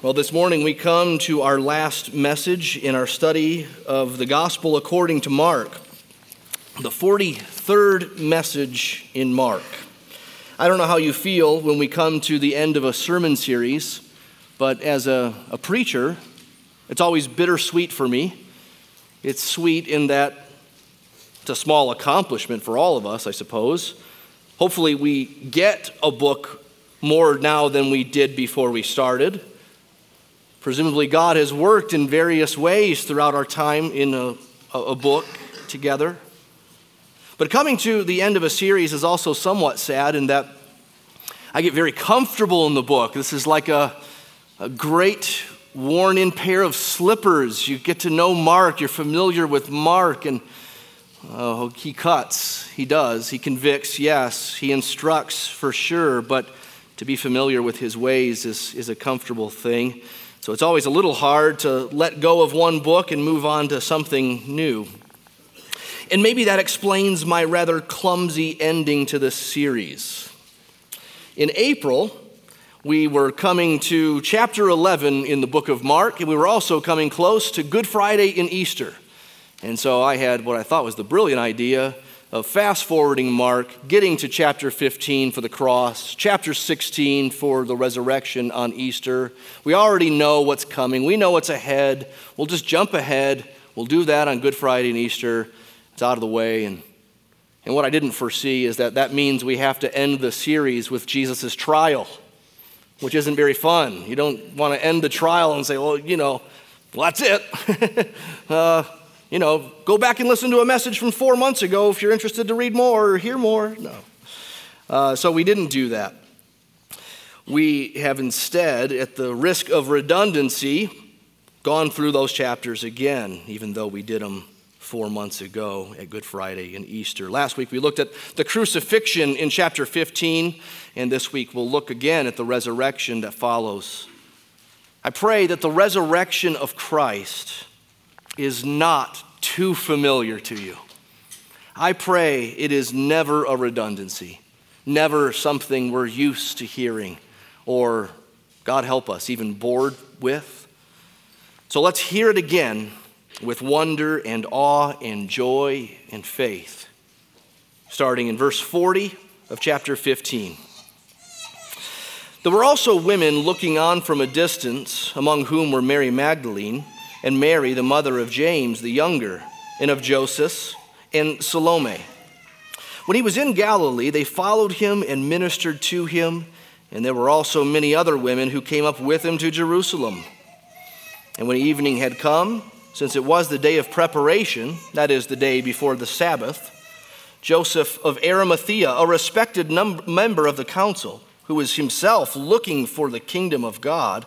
Well, this morning we come to our last message in our study of the Gospel according to Mark, the 43rd message in Mark. I don't know how you feel when we come to the end of a sermon series, but as a, a preacher, it's always bittersweet for me. It's sweet in that it's a small accomplishment for all of us, I suppose. Hopefully, we get a book more now than we did before we started. Presumably, God has worked in various ways throughout our time in a, a, book together. But coming to the end of a series is also somewhat sad in that I get very comfortable in the book. This is like a, a great worn in pair of slippers. You get to know Mark, you're familiar with Mark, and oh, he cuts, he does, he convicts, yes, he instructs for sure, but to be familiar with his ways is, is a comfortable thing. So it's always a little hard to let go of one book and move on to something new. And maybe that explains my rather clumsy ending to this series. In April, we were coming to chapter 11 in the book of Mark, and we were also coming close to Good Friday and Easter. And so I had what I thought was the brilliant idea of fast forwarding Mark, getting to chapter 15 for the cross, chapter 16 for the resurrection on Easter. We already know what's coming, we know what's ahead. We'll just jump ahead. We'll do that on Good Friday and Easter. It's out of the way. And, and what I didn't foresee is that that means we have to end the series with Jesus' trial, which isn't very fun. You don't want to end the trial and say, well, you know, well, that's it. uh, you know, go back and listen to a message from four months ago if you're interested to read more or hear more. No. Uh, so we didn't do that. We have instead, at the risk of redundancy, gone through those chapters again, even though we did them four months ago at Good Friday and Easter. Last week we looked at the crucifixion in chapter 15, and this week we'll look again at the resurrection that follows. I pray that the resurrection of Christ is not too familiar to you. I pray it is never a redundancy, never something we're used to hearing or, God help us, even bored with. So let's hear it again with wonder and awe and joy and faith. Starting in verse 40 of chapter 15. There were also women looking on from a distance, among whom were Mary Magdalene and Mary, the mother of James the younger, and of Joseph, and Salome. When he was in Galilee, they followed him and ministered to him, and there were also many other women who came up with him to Jerusalem. And when evening had come, since it was the day of preparation, that is, the day before the Sabbath, Joseph of Arimathea, a respected num- member of the council, who was himself looking for the kingdom of God,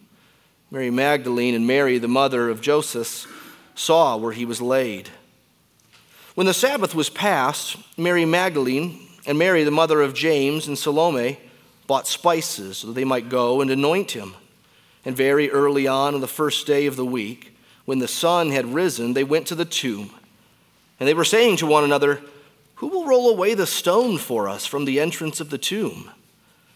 Mary Magdalene and Mary, the mother of Joseph, saw where he was laid. When the Sabbath was past, Mary Magdalene and Mary, the mother of James and Salome, bought spices so that they might go and anoint him. And very early on, on the first day of the week, when the sun had risen, they went to the tomb. And they were saying to one another, Who will roll away the stone for us from the entrance of the tomb?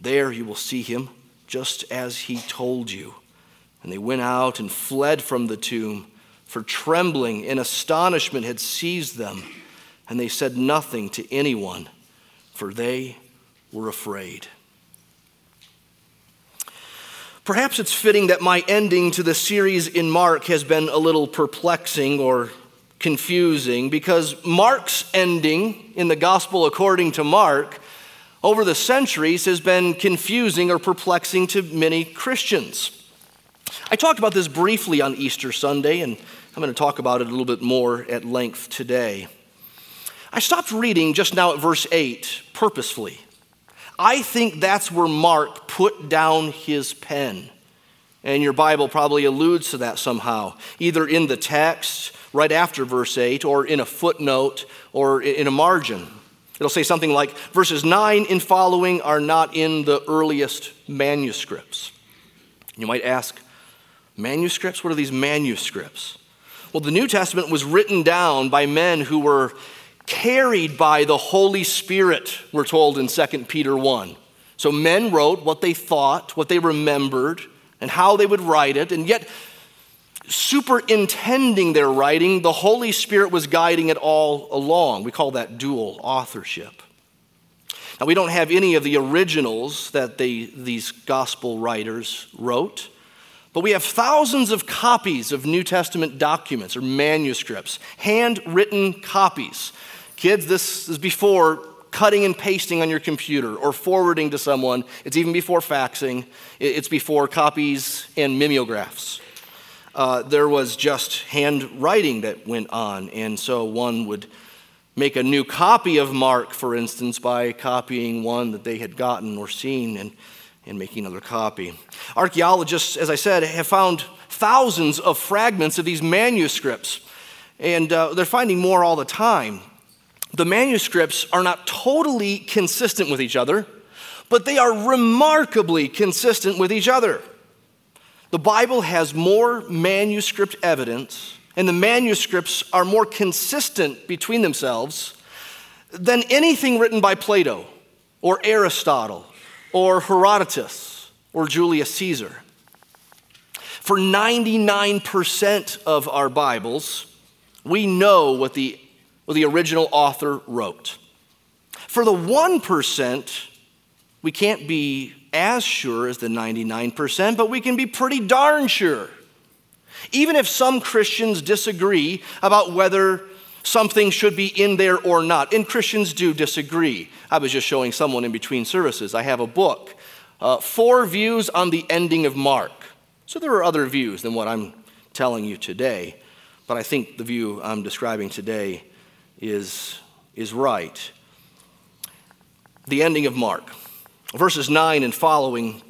There you will see him, just as he told you. And they went out and fled from the tomb, for trembling and astonishment had seized them. And they said nothing to anyone, for they were afraid. Perhaps it's fitting that my ending to the series in Mark has been a little perplexing or confusing because Mark's ending in the gospel according to Mark over the centuries has been confusing or perplexing to many Christians. I talked about this briefly on Easter Sunday, and I'm going to talk about it a little bit more at length today. I stopped reading just now at verse 8 purposefully. I think that's where Mark put down his pen. And your Bible probably alludes to that somehow, either in the text right after verse 8, or in a footnote, or in a margin. It'll say something like, verses 9 and following are not in the earliest manuscripts. You might ask, manuscripts? What are these manuscripts? Well, the New Testament was written down by men who were carried by the Holy Spirit, we're told in 2 Peter 1. So men wrote what they thought, what they remembered, and how they would write it, and yet, superintending their writing, the Holy Spirit was guiding it all along. We call that dual authorship. Now, we don't have any of the originals that they, these gospel writers wrote, but we have thousands of copies of New Testament documents or manuscripts, handwritten copies Kids, this is before cutting and pasting on your computer or forwarding to someone. It's even before faxing, it's before copies and mimeographs. Uh, there was just handwriting that went on, and so one would make a new copy of Mark, for instance, by copying one that they had gotten or seen and, and making another copy. Archaeologists, as I said, have found thousands of fragments of these manuscripts, and uh, they're finding more all the time the manuscripts are not totally consistent with each other, but they are remarkably consistent with each other. The Bible has more manuscript evidence, and the manuscripts are more consistent between themselves than anything written by Plato or Aristotle or Herodotus or Julius Caesar. For 99% of our Bibles, we know what the what the original author wrote. For the 1%, we can't be as sure as the 99%, but we can be pretty darn sure. Even if some Christians disagree about whether something should be in there or not, and Christians do disagree. I was just showing someone in between services. I have a book, uh, Four Views on the Ending of Mark. So there are other views than what I'm telling you today, but I think the view I'm describing today is, is right. The ending of Mark, verses 9 and following,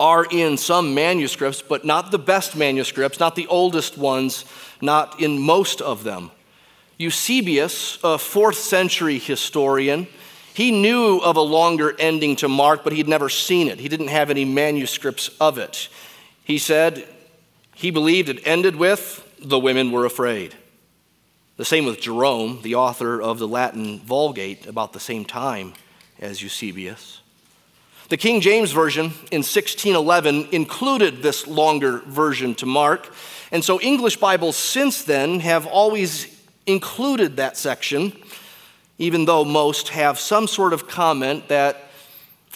are in some manuscripts, but not the best manuscripts, not the oldest ones, not in most of them. Eusebius, a fourth century historian, he knew of a longer ending to Mark, but he'd never seen it. He didn't have any manuscripts of it. He said he believed it ended with, the women were afraid. The same with Jerome, the author of the Latin Vulgate, about the same time as Eusebius. The King James Version in 1611 included this longer version to Mark, and so English Bibles since then have always included that section, even though most have some sort of comment that,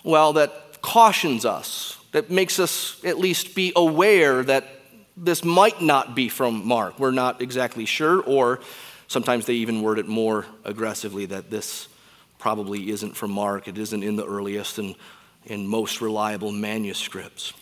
well, that cautions us, that makes us at least be aware that this might not be from Mark. We're not exactly sure, or Sometimes they even word it more aggressively that this probably isn't from Mark, it isn't in the earliest and, and most reliable manuscripts.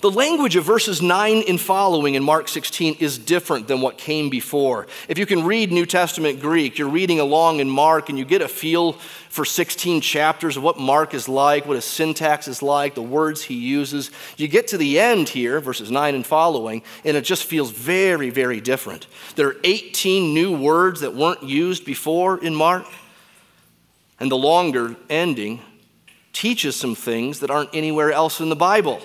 The language of verses 9 and following in Mark 16 is different than what came before. If you can read New Testament Greek, you're reading along in Mark and you get a feel for 16 chapters of what Mark is like, what his syntax is like, the words he uses. You get to the end here, verses 9 and following, and it just feels very, very different. There are 18 new words that weren't used before in Mark, and the longer ending teaches some things that aren't anywhere else in the Bible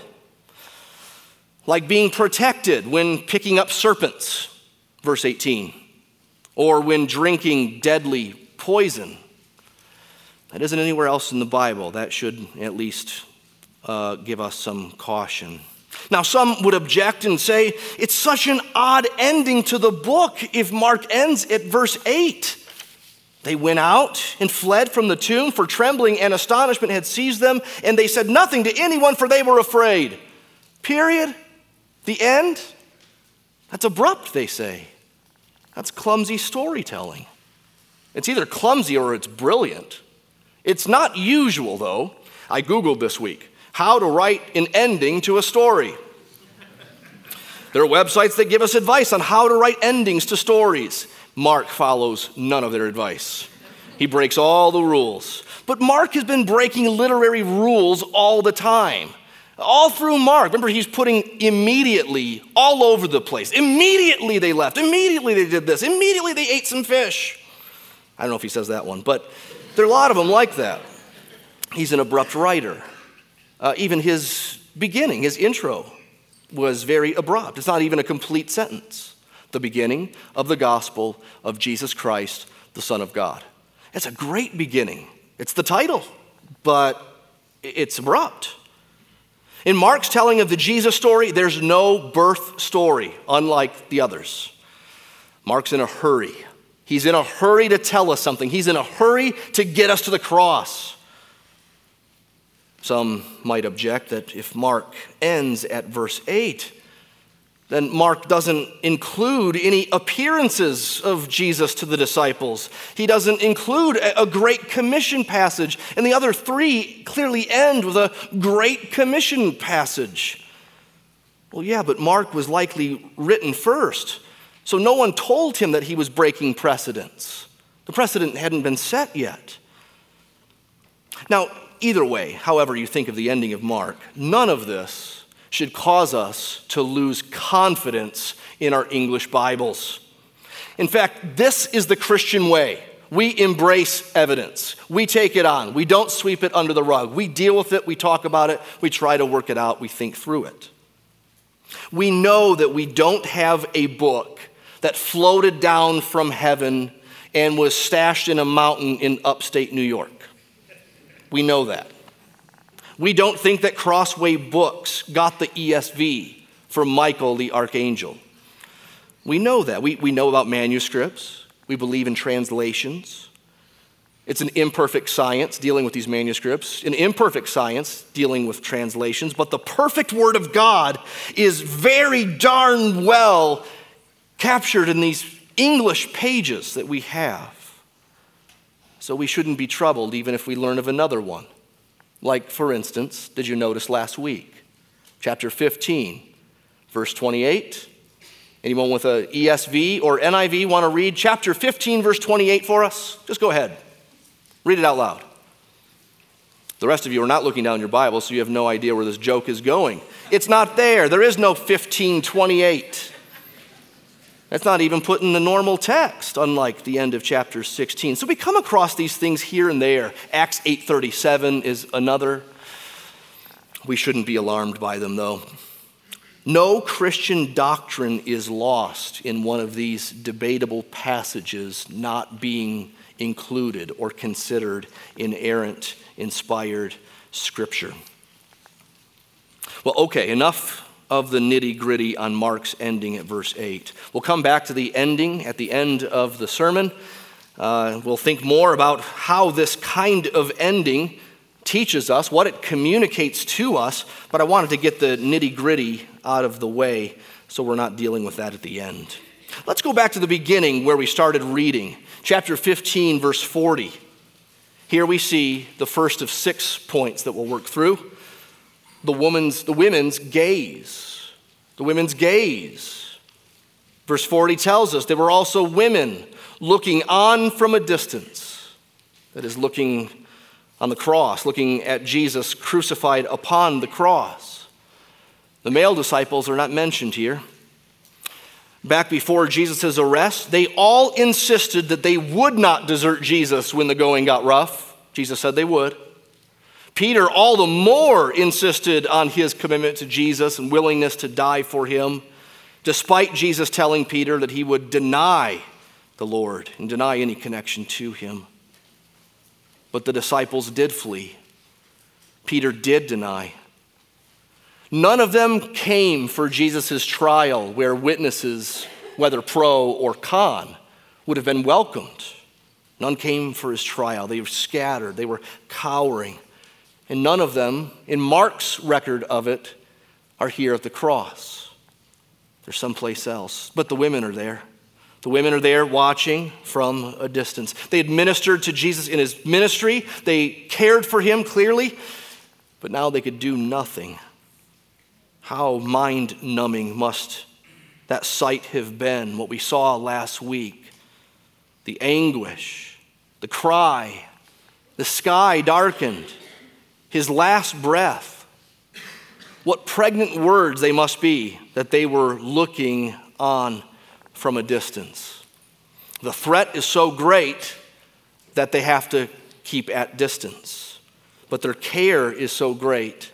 like being protected when picking up serpents, verse 18, or when drinking deadly poison. That isn't anywhere else in the Bible. That should at least uh, give us some caution. Now, some would object and say it's such an odd ending to the book if Mark ends at verse 8. They went out and fled from the tomb, for trembling and astonishment had seized them, and they said nothing to anyone, for they were afraid. Period. The end? That's abrupt, they say. That's clumsy storytelling. It's either clumsy or it's brilliant. It's not usual, though. I Googled this week how to write an ending to a story. There are websites that give us advice on how to write endings to stories. Mark follows none of their advice. He breaks all the rules. But Mark has been breaking literary rules all the time. All through Mark. Remember, he's putting immediately all over the place. Immediately they left. Immediately they did this. Immediately they ate some fish. I don't know if he says that one, but there are a lot of them like that. He's an abrupt writer. Uh, even his beginning, his intro, was very abrupt. It's not even a complete sentence. The beginning of the gospel of Jesus Christ, the Son of God. It's a great beginning. It's the title, but it's abrupt. In Mark's telling of the Jesus story, there's no birth story, unlike the others. Mark's in a hurry. He's in a hurry to tell us something, he's in a hurry to get us to the cross. Some might object that if Mark ends at verse 8, then Mark doesn't include any appearances of Jesus to the disciples. He doesn't include a Great Commission passage. And the other three clearly end with a Great Commission passage. Well, yeah, but Mark was likely written first. So no one told him that he was breaking precedents. The precedent hadn't been set yet. Now, either way, however you think of the ending of Mark, none of this should cause us to lose confidence in our English Bibles. In fact, this is the Christian way. We embrace evidence. We take it on. We don't sweep it under the rug. We deal with it. We talk about it. We try to work it out. We think through it. We know that we don't have a book that floated down from heaven and was stashed in a mountain in upstate New York. We know that. We don't think that Crossway Books got the ESV from Michael the archangel. We know that. We, we know about manuscripts, we believe in translations. It's an imperfect science dealing with these manuscripts, an imperfect science dealing with translations, but the perfect Word of God is very darn well captured in these English pages that we have. So we shouldn't be troubled even if we learn of another one. Like, for instance, did you notice last week? Chapter 15, verse 28. Anyone with a ESV or NIV want to read chapter 15, verse 28 for us? Just go ahead. Read it out loud. The rest of you are not looking down your Bible, so you have no idea where this joke is going. It's not there. There is no 1528. That's not even put in the normal text, unlike the end of chapter 16. So we come across these things here and there. Acts 8:37 is another. We shouldn't be alarmed by them though. No Christian doctrine is lost in one of these debatable passages not being included or considered inerrant, inspired scripture. Well, okay, enough of the nitty gritty on Mark's ending at verse 8. We'll come back to the ending at the end of the sermon. Uh, we'll think more about how this kind of ending teaches us, what it communicates to us, but I wanted to get the nitty gritty out of the way so we're not dealing with that at the end. Let's go back to the beginning where we started reading, chapter 15, verse 40. Here we see the first of six points that we'll work through the woman's, the women's gaze. The women's gaze. Verse 40 tells us there were also women looking on from a distance, that is, looking on the cross, looking at Jesus crucified upon the cross. The male disciples are not mentioned here. Back before Jesus' arrest, they all insisted that they would not desert Jesus when the going got rough. Jesus said they would. Peter, all the more, insisted on his commitment to Jesus and willingness to die for him, despite Jesus telling Peter that he would deny the Lord and deny any connection to him. But the disciples did flee. Peter did deny. None of them came for Jesus' trial, where witnesses, whether pro or con, would have been welcomed. None came for his trial. They were scattered, they were cowering and none of them, in Mark's record of it, are here at the cross. They're someplace else. But the women are there. The women are there watching from a distance. They administered to Jesus in his ministry, they cared for him clearly, but now they could do nothing. How mind numbing must that sight have been, what we saw last week? The anguish, the cry, the sky darkened, his last breath. What pregnant words they must be that they were looking on from a distance. The threat is so great that they have to keep at distance. But their care is so great,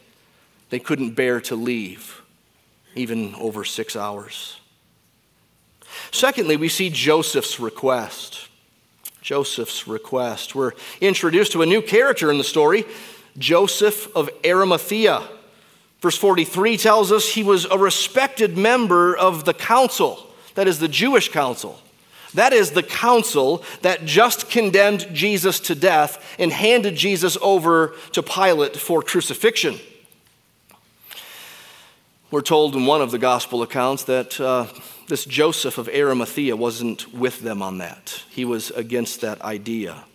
they couldn't bear to leave, even over six hours. Secondly, we see Joseph's request. Joseph's request. We're introduced to a new character in the story, Joseph of Arimathea. Verse 43 tells us he was a respected member of the council that is the Jewish council. That is the council that just condemned Jesus to death and handed Jesus over to Pilate for crucifixion. We're told in one of the gospel accounts that uh, this Joseph of Arimathea wasn't with them on that. He was against that idea.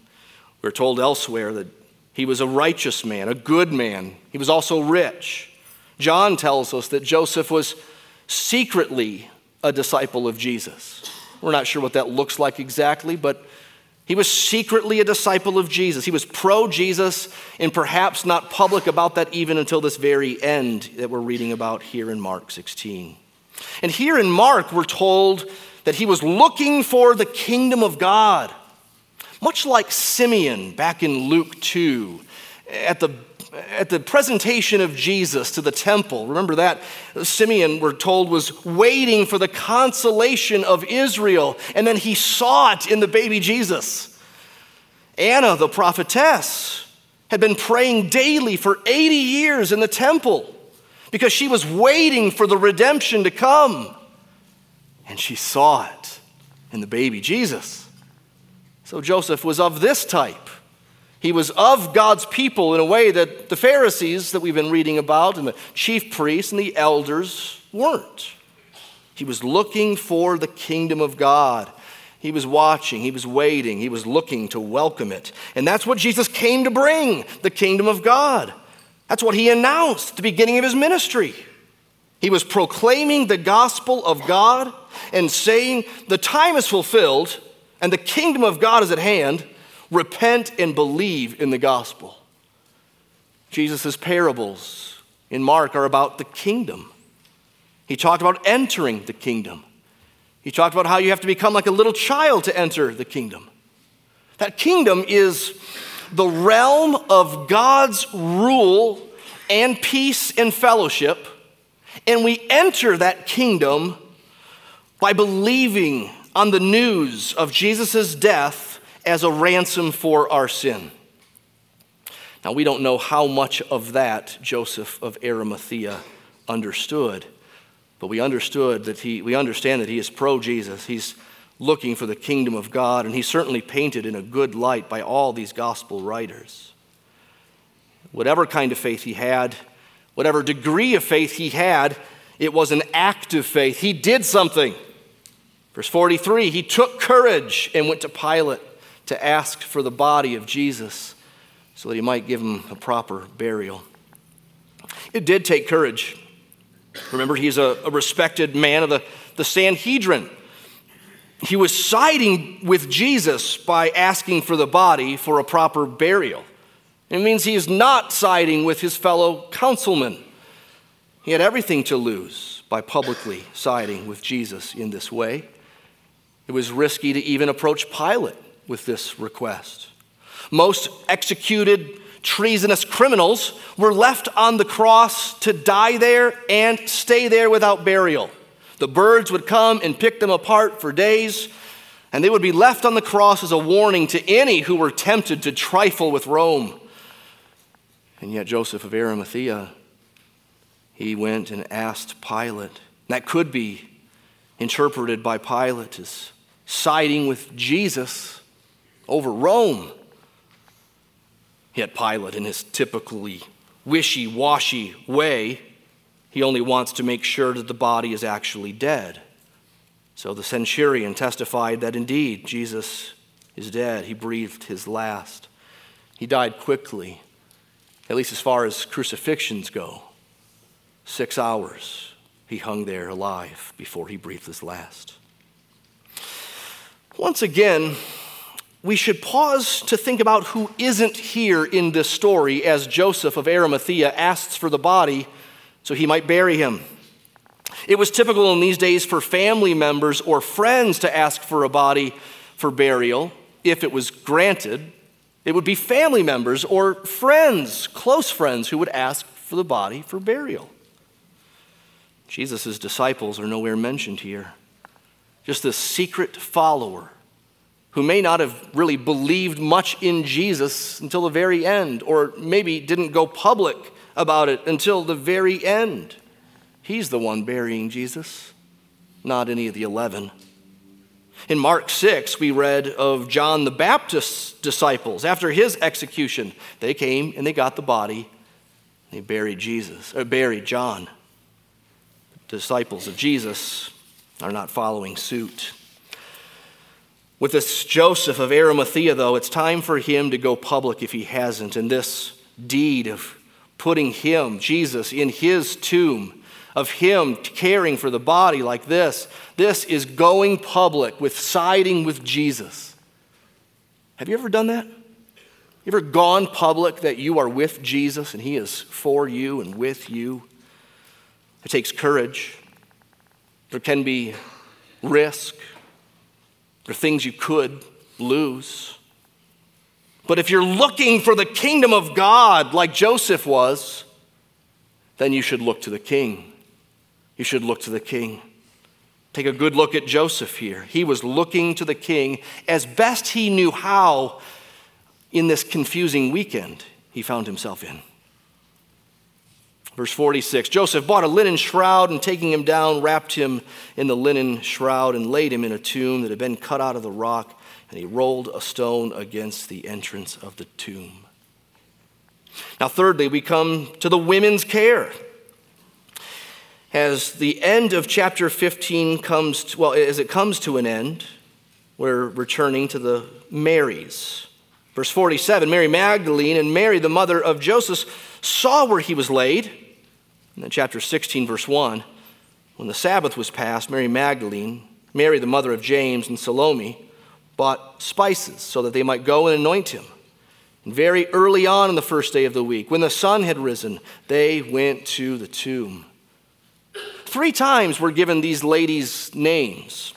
We're told elsewhere that he was a righteous man, a good man. He was also rich. John tells us that Joseph was secretly a disciple of Jesus. We're not sure what that looks like exactly, but he was secretly a disciple of Jesus. He was pro Jesus and perhaps not public about that even until this very end that we're reading about here in Mark 16. And here in Mark, we're told that he was looking for the kingdom of God, much like Simeon back in Luke 2 at the at the presentation of Jesus to the temple, remember that Simeon, we're told, was waiting for the consolation of Israel, and then he saw it in the baby Jesus. Anna, the prophetess, had been praying daily for 80 years in the temple because she was waiting for the redemption to come. And she saw it in the baby Jesus. So Joseph was of this type. He was of God's people in a way that the Pharisees that we've been reading about and the chief priests and the elders weren't. He was looking for the kingdom of God. He was watching, he was waiting, he was looking to welcome it. And that's what Jesus came to bring the kingdom of God. That's what he announced at the beginning of his ministry. He was proclaiming the gospel of God and saying, The time is fulfilled and the kingdom of God is at hand repent and believe in the gospel. Jesus' parables in Mark are about the kingdom. He talked about entering the kingdom. He talked about how you have to become like a little child to enter the kingdom. That kingdom is the realm of God's rule and peace and fellowship. And we enter that kingdom by believing on the news of Jesus' death as a ransom for our sin. Now, we don't know how much of that Joseph of Arimathea understood, but we understood that he, we understand that he is pro Jesus. He's looking for the kingdom of God, and he's certainly painted in a good light by all these gospel writers. Whatever kind of faith he had, whatever degree of faith he had, it was an active faith. He did something. Verse 43 he took courage and went to Pilate to ask for the body of Jesus so that he might give him a proper burial. It did take courage. Remember, he's a, a respected man of the, the Sanhedrin. He was siding with Jesus by asking for the body for a proper burial. It means he is not siding with his fellow councilmen. He had everything to lose by publicly siding with Jesus in this way. It was risky to even approach Pilate with this request. Most executed treasonous criminals were left on the cross to die there and stay there without burial. The birds would come and pick them apart for days, and they would be left on the cross as a warning to any who were tempted to trifle with Rome. And yet, Joseph of Arimathea, he went and asked Pilate. That could be interpreted by Pilate as siding with Jesus over Rome. Yet Pilate, in his typically wishy washy way, He only wants to make sure that the body is actually dead. So the centurion testified that indeed Jesus is dead. He breathed his last. He died quickly, at least as far as crucifixions go. Six hours he hung there alive before he breathed his last. Once again, we should pause to think about who isn't here in this story as Joseph of Arimathea asks for the body so he might bury him. It was typical in these days for family members or friends to ask for a body for burial. If it was granted, it would be family members or friends, close friends, who would ask for the body for burial. Jesus' disciples are nowhere mentioned here. Just this secret follower who may not have really believed much in Jesus until the very end, or maybe didn't go public about it until the very end. He's the one burying Jesus, not any of the eleven. In Mark 6, we read of John the Baptist's disciples. After his execution, they came and they got the body. They buried Jesus, or buried John. Disciples of Jesus are not following suit. With this Joseph of Arimathea, though, it's time for him to go public if he hasn't. And this deed of putting him, Jesus, in his tomb, of him caring for the body like this, this is going public with siding with Jesus. Have you ever done that? You ever gone public that you are with Jesus and he is for you and with you? It takes courage. There can be risk. There are things you could lose. But if you're looking for the kingdom of God like Joseph was, then you should look to the king. You should look to the king. Take a good look at Joseph here. He was looking to the king as best he knew how in this confusing weekend he found himself in. Verse 46 Joseph bought a linen shroud and taking him down, wrapped him in the linen shroud and laid him in a tomb that had been cut out of the rock, and he rolled a stone against the entrance of the tomb. Now, thirdly, we come to the women's care. As the end of chapter 15 comes, to, well, as it comes to an end, we're returning to the Marys. Verse 47 Mary Magdalene and Mary, the mother of Joseph, saw where he was laid and then, chapter 16, verse 1 when the Sabbath was passed, Mary Magdalene, Mary, the mother of James, and Salome bought spices so that they might go and anoint him. And very early on in the first day of the week, when the sun had risen, they went to the tomb. Three times were given these ladies names.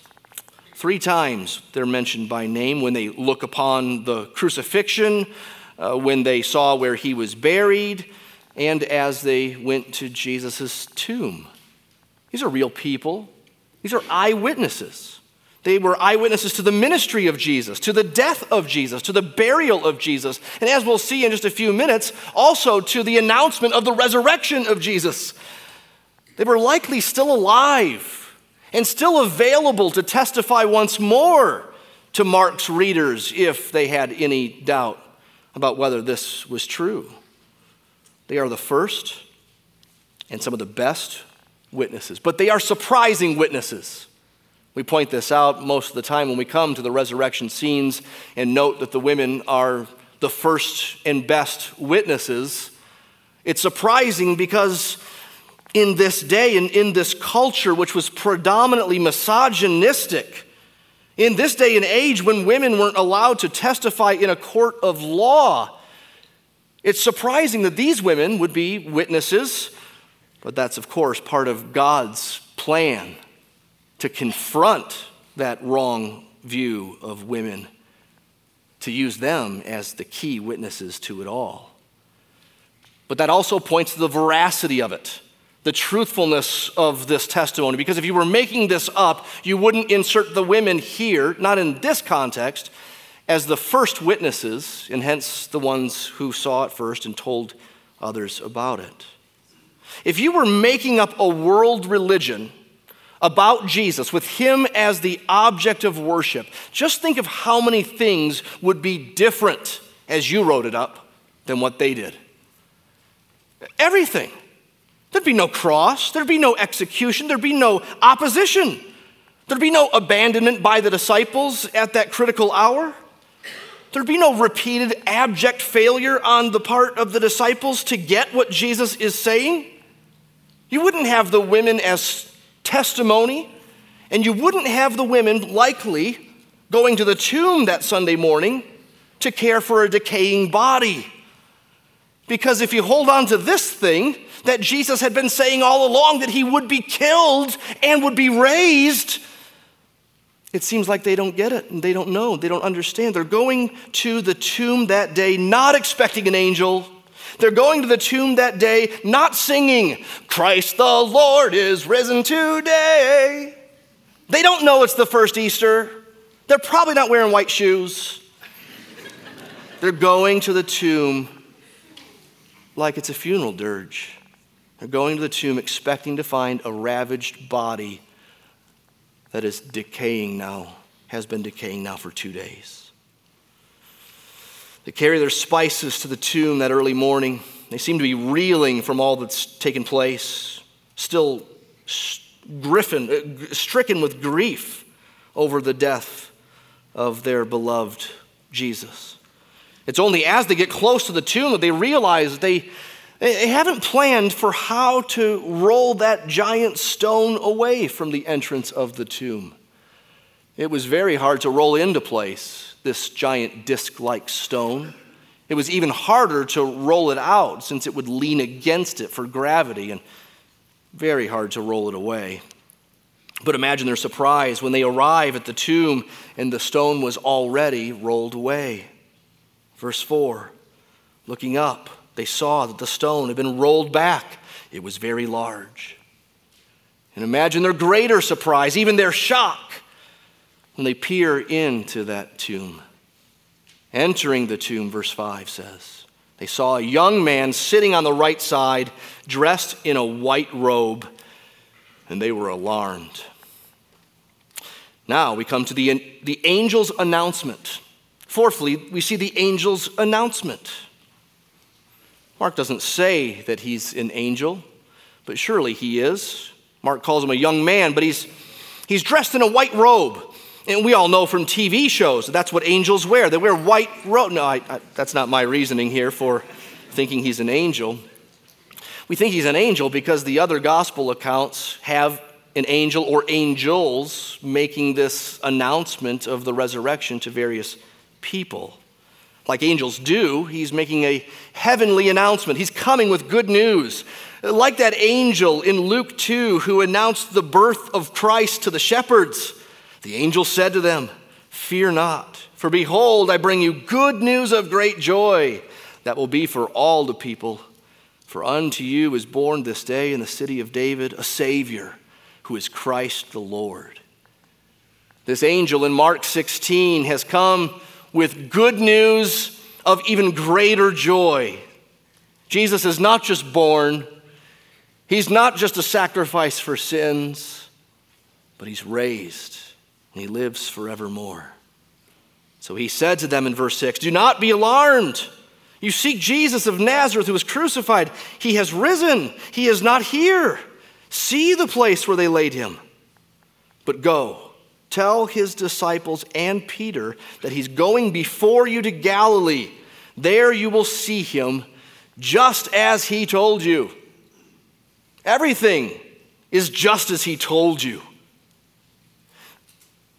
Three times they're mentioned by name when they look upon the crucifixion, uh, when they saw where he was buried, and as they went to Jesus' tomb. These are real people, these are eyewitnesses. They were eyewitnesses to the ministry of Jesus, to the death of Jesus, to the burial of Jesus, and as we'll see in just a few minutes, also to the announcement of the resurrection of Jesus. They were likely still alive and still available to testify once more to Mark's readers if they had any doubt about whether this was true. They are the first and some of the best witnesses, but they are surprising witnesses. We point this out most of the time when we come to the resurrection scenes and note that the women are the first and best witnesses. It's surprising because in this day and in this culture, which was predominantly misogynistic, in this day and age when women weren't allowed to testify in a court of law, it's surprising that these women would be witnesses, but that's, of course, part of God's plan to confront that wrong view of women, to use them as the key witnesses to it all. But that also points to the veracity of it, the truthfulness of this testimony. Because if you were making this up, you wouldn't insert the women here, not in this context, as the first witnesses, and hence the ones who saw it first and told others about it. If you were making up a world religion about Jesus with him as the object of worship, just think of how many things would be different as you wrote it up than what they did. Everything. There'd be no cross, there'd be no execution, there'd be no opposition, there'd be no abandonment by the disciples at that critical hour. There'd be no repeated abject failure on the part of the disciples to get what Jesus is saying. You wouldn't have the women as testimony, and you wouldn't have the women likely going to the tomb that Sunday morning to care for a decaying body. Because if you hold on to this thing that Jesus had been saying all along that he would be killed and would be raised, it seems like they don't get it and they don't know, they don't understand. They're going to the tomb that day not expecting an angel. They're going to the tomb that day not singing, Christ the Lord is risen today. They don't know it's the first Easter. They're probably not wearing white shoes. They're going to the tomb like it's a funeral dirge. They're going to the tomb expecting to find a ravaged body that is decaying now, has been decaying now for two days. They carry their spices to the tomb that early morning. They seem to be reeling from all that's taken place, still griffin, uh, stricken with grief over the death of their beloved Jesus. It's only as they get close to the tomb that they realize that they, they haven't planned for how to roll that giant stone away from the entrance of the tomb. It was very hard to roll into place this giant disc like stone. It was even harder to roll it out since it would lean against it for gravity and very hard to roll it away. But imagine their surprise when they arrive at the tomb and the stone was already rolled away. Verse 4 Looking up, they saw that the stone had been rolled back. It was very large. And imagine their greater surprise, even their shock, when they peer into that tomb. Entering the tomb, verse 5 says, they saw a young man sitting on the right side, dressed in a white robe, and they were alarmed. Now we come to the, the angel's announcement. Fourthly, we see the angel's announcement. Mark doesn't say that he's an angel, but surely he is. Mark calls him a young man, but he's, he's dressed in a white robe. And we all know from TV shows that that's what angels wear. They wear white robe. No, I, I, that's not my reasoning here for thinking he's an angel. We think he's an angel because the other gospel accounts have an angel or angels making this announcement of the resurrection to various people. Like angels do, he's making a heavenly announcement. He's coming with good news. Like that angel in Luke 2 who announced the birth of Christ to the shepherds, the angel said to them, Fear not, for behold, I bring you good news of great joy that will be for all the people. For unto you is born this day in the city of David a Savior who is Christ the Lord. This angel in Mark 16 has come with good news of even greater joy. Jesus is not just born, he's not just a sacrifice for sins, but he's raised and he lives forevermore. So he said to them in verse 6 Do not be alarmed. You seek Jesus of Nazareth who was crucified. He has risen, he is not here. See the place where they laid him. But go Tell his disciples and Peter that he's going before you to Galilee. There you will see him just as he told you. Everything is just as he told you.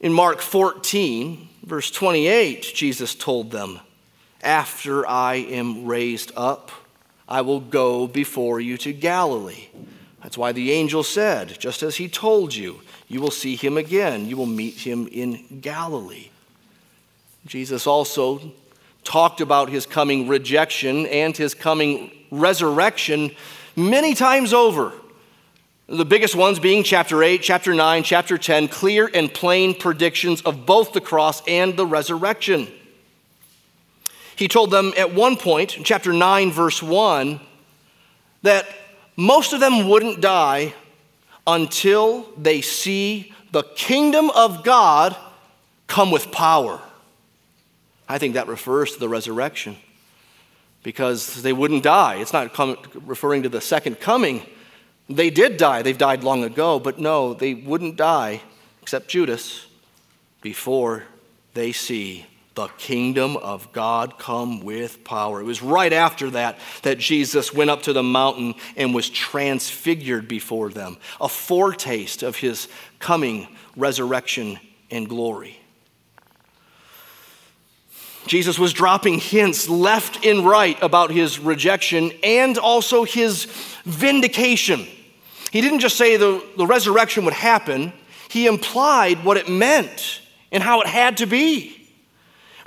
In Mark 14, verse 28, Jesus told them, After I am raised up, I will go before you to Galilee. That's why the angel said, Just as he told you, you will see him again. You will meet him in Galilee. Jesus also talked about his coming rejection and his coming resurrection many times over. The biggest ones being chapter 8, chapter 9, chapter 10, clear and plain predictions of both the cross and the resurrection. He told them at one point, chapter 9, verse 1, that most of them wouldn't die until they see the kingdom of God come with power. I think that refers to the resurrection because they wouldn't die. It's not referring to the second coming They did die. They've died long ago, but no, they wouldn't die, except Judas, before they see the kingdom of God come with power. It was right after that that Jesus went up to the mountain and was transfigured before them, a foretaste of his coming resurrection and glory. Jesus was dropping hints left and right about his rejection and also his vindication. He didn't just say the, the resurrection would happen, he implied what it meant and how it had to be.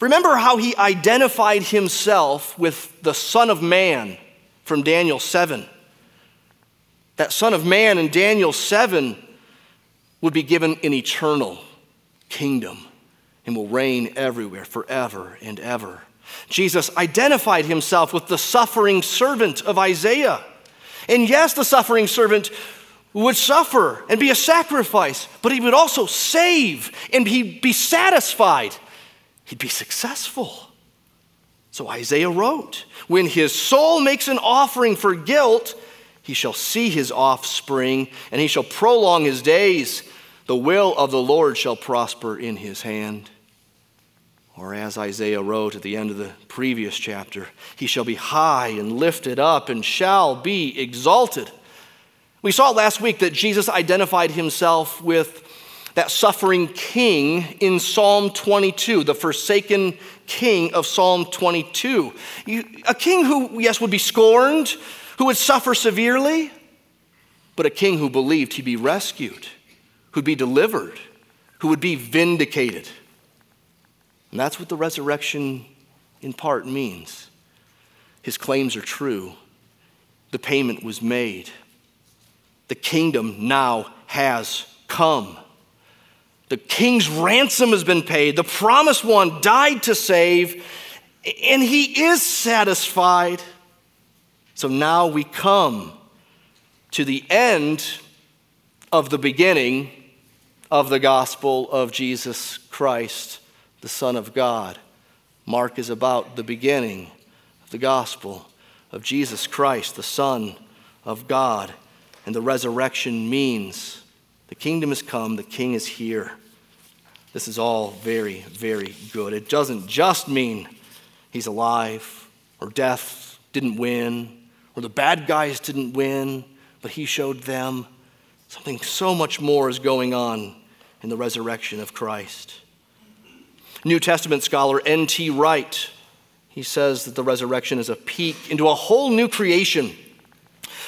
Remember how he identified himself with the Son of Man from Daniel 7. That Son of Man in Daniel 7 would be given an eternal kingdom and will reign everywhere forever and ever. Jesus identified himself with the suffering servant of Isaiah. And yes, the suffering servant would suffer and be a sacrifice, but he would also save and he'd be satisfied. He'd be successful. So Isaiah wrote When his soul makes an offering for guilt, he shall see his offspring, and he shall prolong his days. The will of the Lord shall prosper in his hand. Or as Isaiah wrote at the end of the previous chapter, he shall be high and lifted up and shall be exalted. We saw last week that Jesus identified himself with that suffering king in Psalm 22, the forsaken king of Psalm 22. A king who, yes, would be scorned, who would suffer severely, but a king who believed he'd be rescued, who'd be delivered, who would be vindicated. And that's what the resurrection in part means. His claims are true. The payment was made. The kingdom now has come. The king's ransom has been paid. The promised one died to save, and he is satisfied. So now we come to the end of the beginning of the gospel of Jesus Christ the Son of God. Mark is about the beginning of the gospel of Jesus Christ, the Son of God. And the resurrection means the kingdom has come, the king is here. This is all very, very good. It doesn't just mean he's alive or death didn't win or the bad guys didn't win, but he showed them something so much more is going on in the resurrection of Christ. New Testament scholar N.T. Wright, he says that the resurrection is a peek into a whole new creation.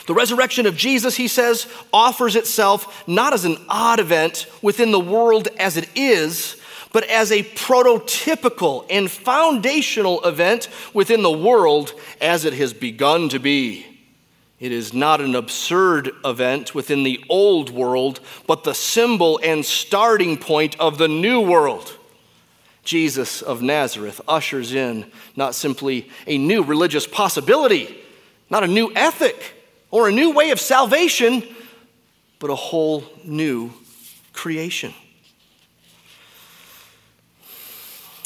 The resurrection of Jesus, he says, offers itself not as an odd event within the world as it is, but as a prototypical and foundational event within the world as it has begun to be. It is not an absurd event within the old world, but the symbol and starting point of the new world. Jesus of Nazareth ushers in not simply a new religious possibility, not a new ethic or a new way of salvation, but a whole new creation.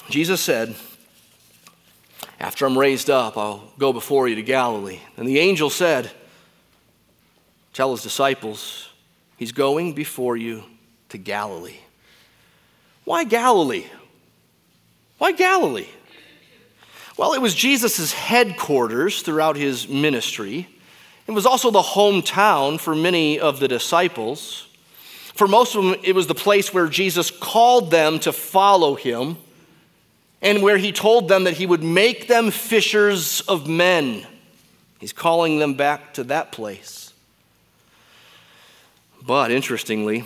Jesus said, After I'm raised up, I'll go before you to Galilee. And the angel said, Tell his disciples, He's going before you to Galilee. Why Galilee? Why Galilee? Well, it was Jesus' headquarters throughout his ministry. It was also the hometown for many of the disciples. For most of them, it was the place where Jesus called them to follow him and where he told them that he would make them fishers of men. He's calling them back to that place. But interestingly,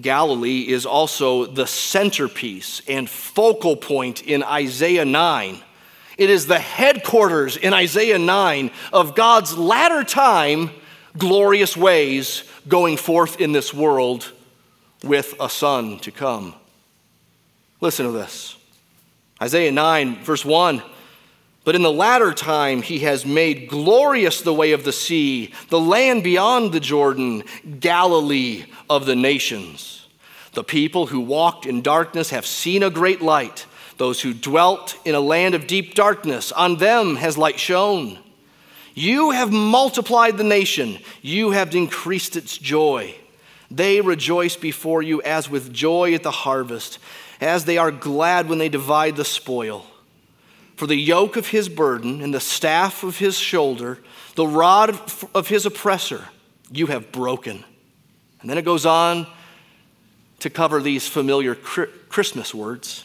Galilee is also the centerpiece and focal point in Isaiah 9. It is the headquarters in Isaiah 9 of God's latter time glorious ways going forth in this world with a son to come. Listen to this Isaiah 9, verse 1. But in the latter time, he has made glorious the way of the sea, the land beyond the Jordan, Galilee of the nations. The people who walked in darkness have seen a great light. Those who dwelt in a land of deep darkness, on them has light shone. You have multiplied the nation, you have increased its joy. They rejoice before you as with joy at the harvest, as they are glad when they divide the spoil. For the yoke of his burden and the staff of his shoulder, the rod of his oppressor, you have broken. And then it goes on to cover these familiar Christmas words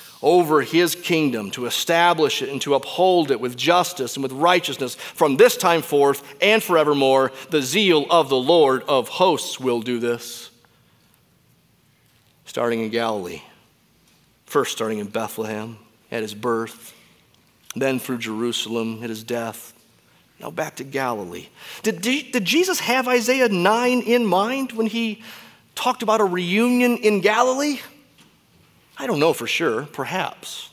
over his kingdom to establish it and to uphold it with justice and with righteousness from this time forth and forevermore. The zeal of the Lord of hosts will do this starting in Galilee. First, starting in Bethlehem at his birth, then through Jerusalem at his death. Now back to Galilee. Did, did Jesus have Isaiah 9 in mind when he talked about a reunion in Galilee? I don't know for sure, perhaps.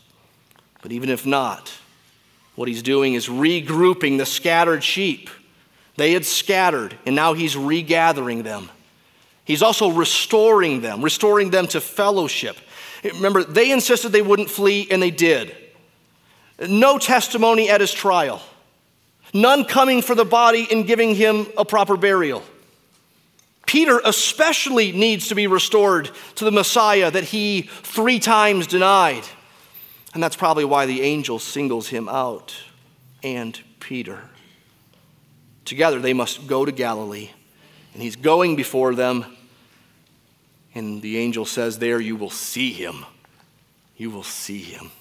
But even if not, what he's doing is regrouping the scattered sheep. They had scattered, and now he's regathering them. He's also restoring them, restoring them to fellowship. Remember, they insisted they wouldn't flee, and they did. No testimony at his trial, none coming for the body and giving him a proper burial. Peter especially needs to be restored to the Messiah that he three times denied. And that's probably why the angel singles him out and Peter. Together they must go to Galilee, and he's going before them and the angel says, There you will see him. You will see him.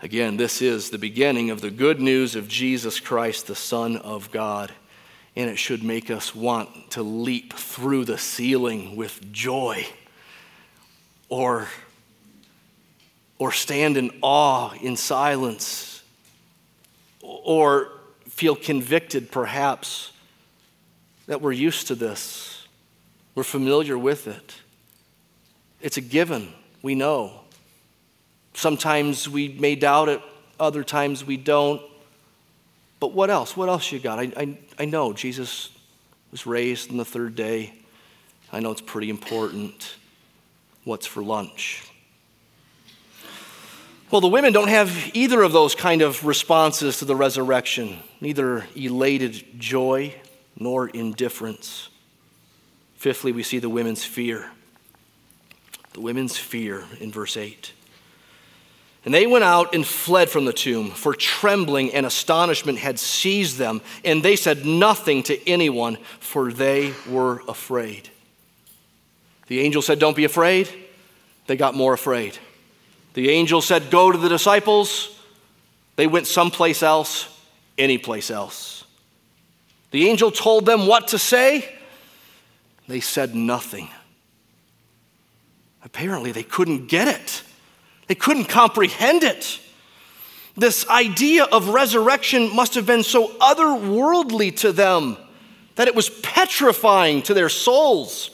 Again, this is the beginning of the good news of Jesus Christ, the Son of God. And it should make us want to leap through the ceiling with joy or, or stand in awe in silence or feel convicted, perhaps, that we're used to this we're familiar with it. It's a given. We know. Sometimes we may doubt it, other times we don't. But what else? What else you got? I, I, I know Jesus was raised on the third day. I know it's pretty important. What's for lunch? Well, the women don't have either of those kind of responses to the resurrection, neither elated joy nor indifference. Fifthly, we see the women's fear. The women's fear in verse 8. And they went out and fled from the tomb, for trembling and astonishment had seized them, and they said nothing to anyone, for they were afraid. The angel said, Don't be afraid. They got more afraid. The angel said, Go to the disciples. They went someplace else, anyplace else. The angel told them what to say. They said nothing. Apparently, they couldn't get it, they couldn't comprehend it. This idea of resurrection must have been so otherworldly to them that it was petrifying to their souls.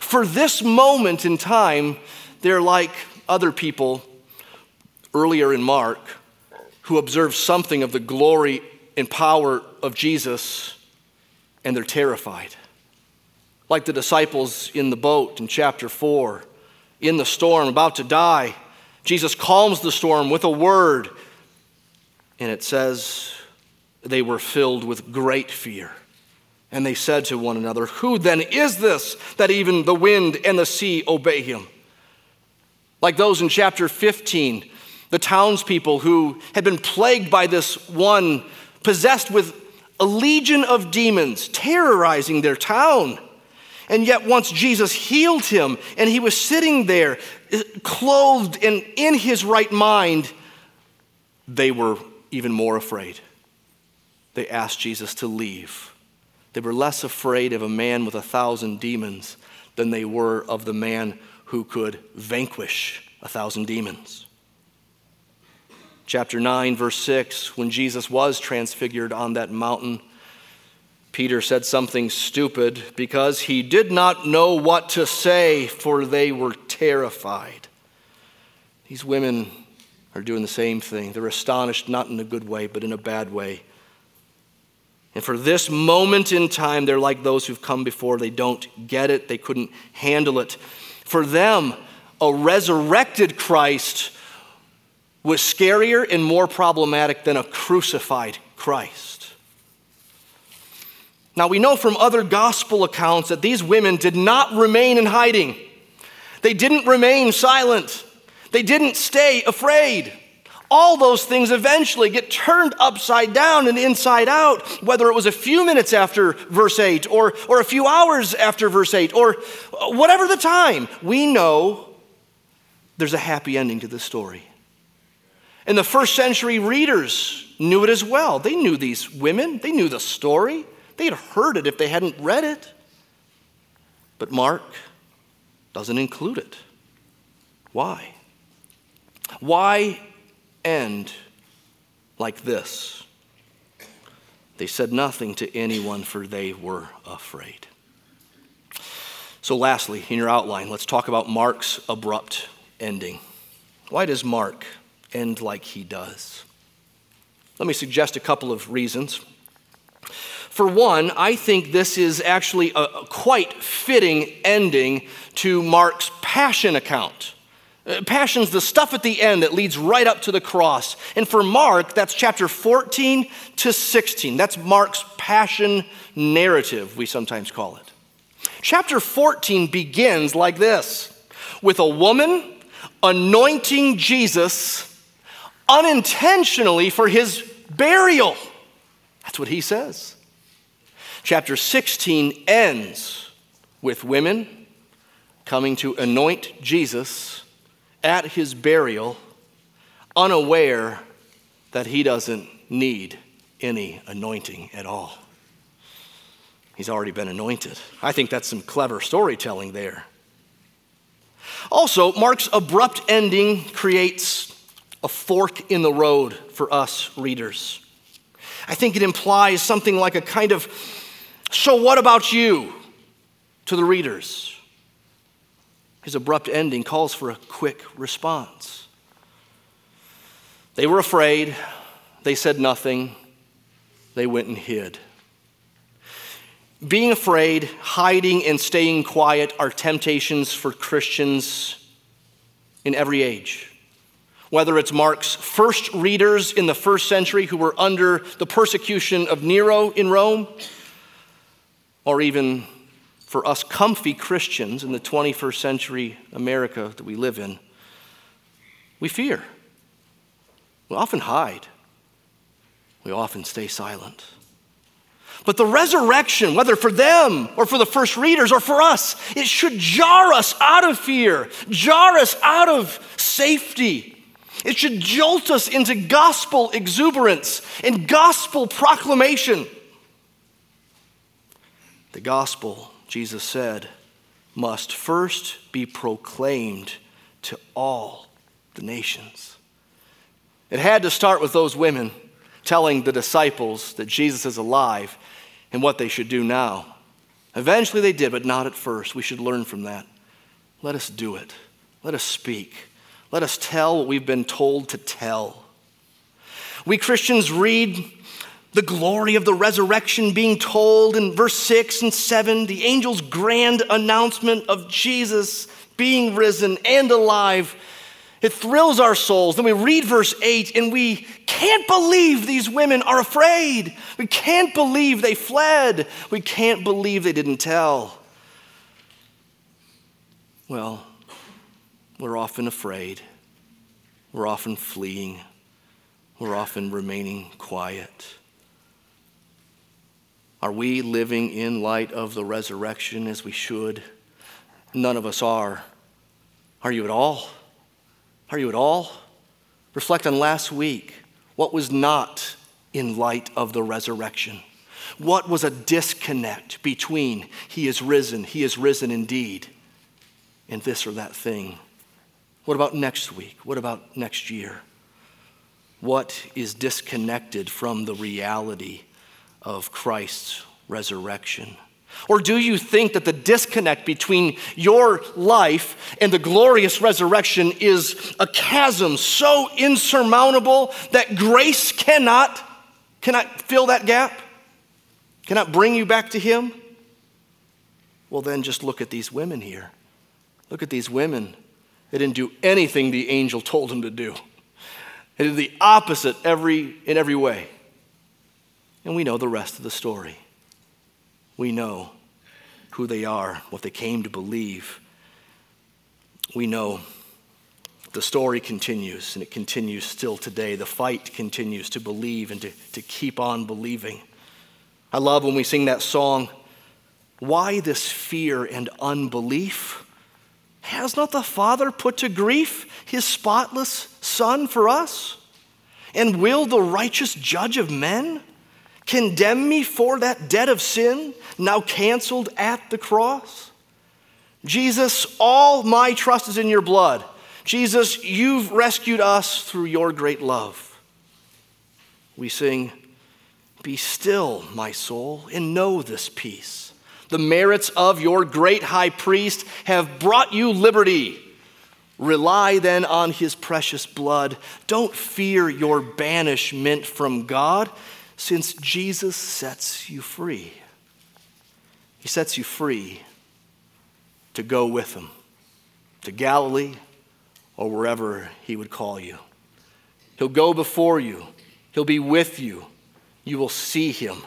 For this moment in time, they're like other people earlier in Mark who observed something of the glory and power of Jesus and they're terrified like the disciples in the boat in chapter 4, in the storm, about to die. Jesus calms the storm with a word, and it says they were filled with great fear. And they said to one another, Who then is this that even the wind and the sea obey him? Like those in chapter 15, the townspeople who had been plagued by this one, possessed with a legion of demons, terrorizing their town. And yet, once Jesus healed him and he was sitting there, uh, clothed and in his right mind, they were even more afraid. They asked Jesus to leave. They were less afraid of a man with a thousand demons than they were of the man who could vanquish a thousand demons. Chapter 9, verse 6 when Jesus was transfigured on that mountain, Peter said something stupid because he did not know what to say, for they were terrified. These women are doing the same thing. They're astonished, not in a good way, but in a bad way. And for this moment in time, they're like those who've come before. They don't get it, they couldn't handle it. For them, a resurrected Christ was scarier and more problematic than a crucified Christ. Now, we know from other gospel accounts that these women did not remain in hiding, they didn't remain silent, they didn't stay afraid. All those things eventually get turned upside down and inside out, whether it was a few minutes after verse 8 or, or a few hours after verse 8 or whatever the time. We know there's a happy ending to this story. And the first century readers knew it as well. They knew these women, they knew the story, they had heard it if they hadn't read it. But Mark doesn't include it. Why? Why end like this? They said nothing to anyone, for they were afraid. So, lastly, in your outline, let's talk about Mark's abrupt ending. Why does Mark end like he does? Let me suggest a couple of reasons. For one, I think this is actually a quite fitting ending to Mark's passion account. Uh, passion's the stuff at the end that leads right up to the cross. And for Mark, that's chapter 14 to 16. That's Mark's passion narrative, we sometimes call it. Chapter 14 begins like this with a woman anointing Jesus unintentionally for his burial. That's what he says. Chapter 16 ends with women coming to anoint Jesus at his burial, unaware that he doesn't need any anointing at all. He's already been anointed. I think that's some clever storytelling there. Also, Mark's abrupt ending creates a fork in the road for us readers. I think it implies something like a kind of, so what about you to the readers? His abrupt ending calls for a quick response. They were afraid, they said nothing, they went and hid. Being afraid, hiding, and staying quiet are temptations for Christians in every age. Whether it's Mark's first readers in the first century who were under the persecution of Nero in Rome, or even for us comfy Christians in the 21st century America that we live in, we fear. We often hide. We often stay silent. But the resurrection, whether for them or for the first readers or for us, it should jar us out of fear, jar us out of safety. It should jolt us into gospel exuberance and gospel proclamation. The gospel, Jesus said, must first be proclaimed to all the nations. It had to start with those women telling the disciples that Jesus is alive and what they should do now. Eventually they did, but not at first. We should learn from that. Let us do it. Let us speak. Let us tell what we've been told to tell. We Christians read the glory of the resurrection being told in verse 6 and 7, the angel's grand announcement of Jesus being risen and alive it thrills our souls. Then we read verse 8 and we can't believe these women are afraid. We can't believe they fled. We can't believe they didn't tell. Well, we're often afraid. We're often fleeing. We're often remaining quiet. Are we living in light of the resurrection as we should? None of us are. Are you at all? Are you at all? Reflect on last week. What was not in light of the resurrection? What was a disconnect between He is risen, He is risen indeed, and this or that thing? What about next week? What about next year? What is disconnected from the reality of Christ's resurrection? Or do you think that the disconnect between your life and the glorious resurrection is a chasm so insurmountable that grace cannot, cannot fill that gap? Cannot bring you back to Him? Well, then just look at these women here. Look at these women. They didn't do anything the angel told them to do. They did the opposite every, in every way. And we know the rest of the story. We know who they are, what they came to believe. We know the story continues, and it continues still today. The fight continues to believe and to, to keep on believing. I love when we sing that song, Why this fear and unbelief? Has not the Father put to grief his spotless Son for us? And will the righteous judge of men condemn me for that debt of sin now canceled at the cross? Jesus, all my trust is in your blood. Jesus, you've rescued us through your great love. We sing, Be still, my soul, and know this peace. The merits of your great high priest have brought you liberty. Rely then on his precious blood. Don't fear your banishment from God, since Jesus sets you free. He sets you free to go with him to Galilee or wherever he would call you. He'll go before you, he'll be with you. You will see him.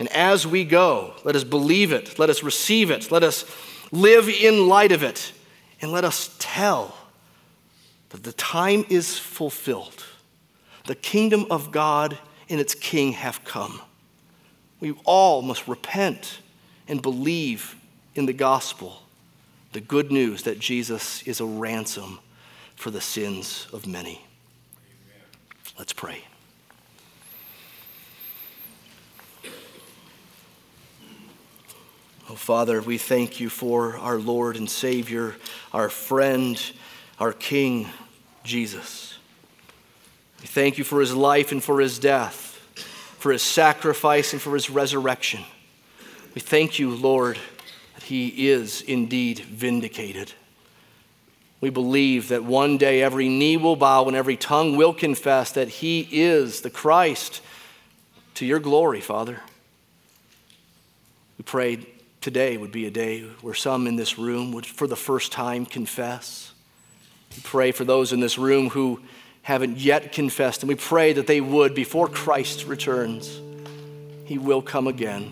And as we go, let us believe it, let us receive it, let us live in light of it, and let us tell that the time is fulfilled. The kingdom of God and its king have come. We all must repent and believe in the gospel, the good news that Jesus is a ransom for the sins of many. Let's pray. Oh, Father, we thank you for our Lord and Savior, our friend, our King, Jesus. We thank you for his life and for his death, for his sacrifice and for his resurrection. We thank you, Lord, that he is indeed vindicated. We believe that one day every knee will bow and every tongue will confess that he is the Christ to your glory, Father. We pray today would be a day where some in this room would, for the first time, confess. We pray for those in this room who haven't yet confessed, and we pray that they would before Christ returns. He will come again.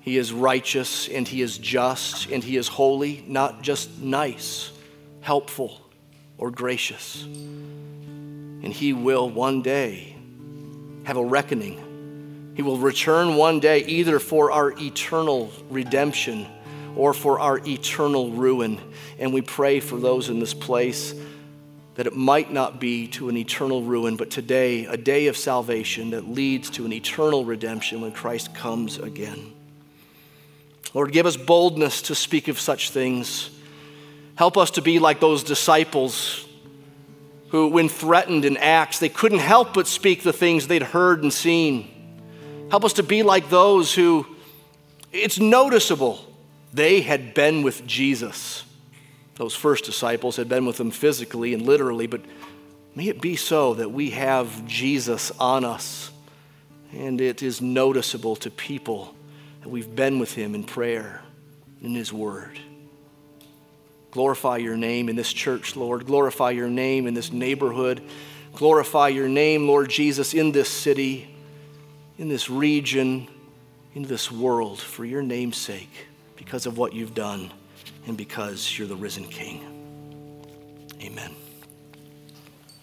He is righteous and he is just and he is holy, not just nice, helpful, or gracious. And he will one day have a reckoning he will return one day either for our eternal redemption or for our eternal ruin. And we pray for those in this place that it might not be to an eternal ruin, but today, a day of salvation that leads to an eternal redemption when Christ comes again. Lord, give us boldness to speak of such things. Help us to be like those disciples who, when threatened in Acts, they couldn't help but speak the things they'd heard and seen. Help us to be like those who, it's noticeable, they had been with Jesus. Those first disciples had been with him physically and literally, but may it be so that we have Jesus on us and it is noticeable to people that we've been with him in prayer, in his word. Glorify your name in this church, Lord. Glorify your name in this neighborhood. Glorify your name, Lord Jesus, in this city in this region, in this world for your name's sake, because of what you've done and because you're the risen King. Amen.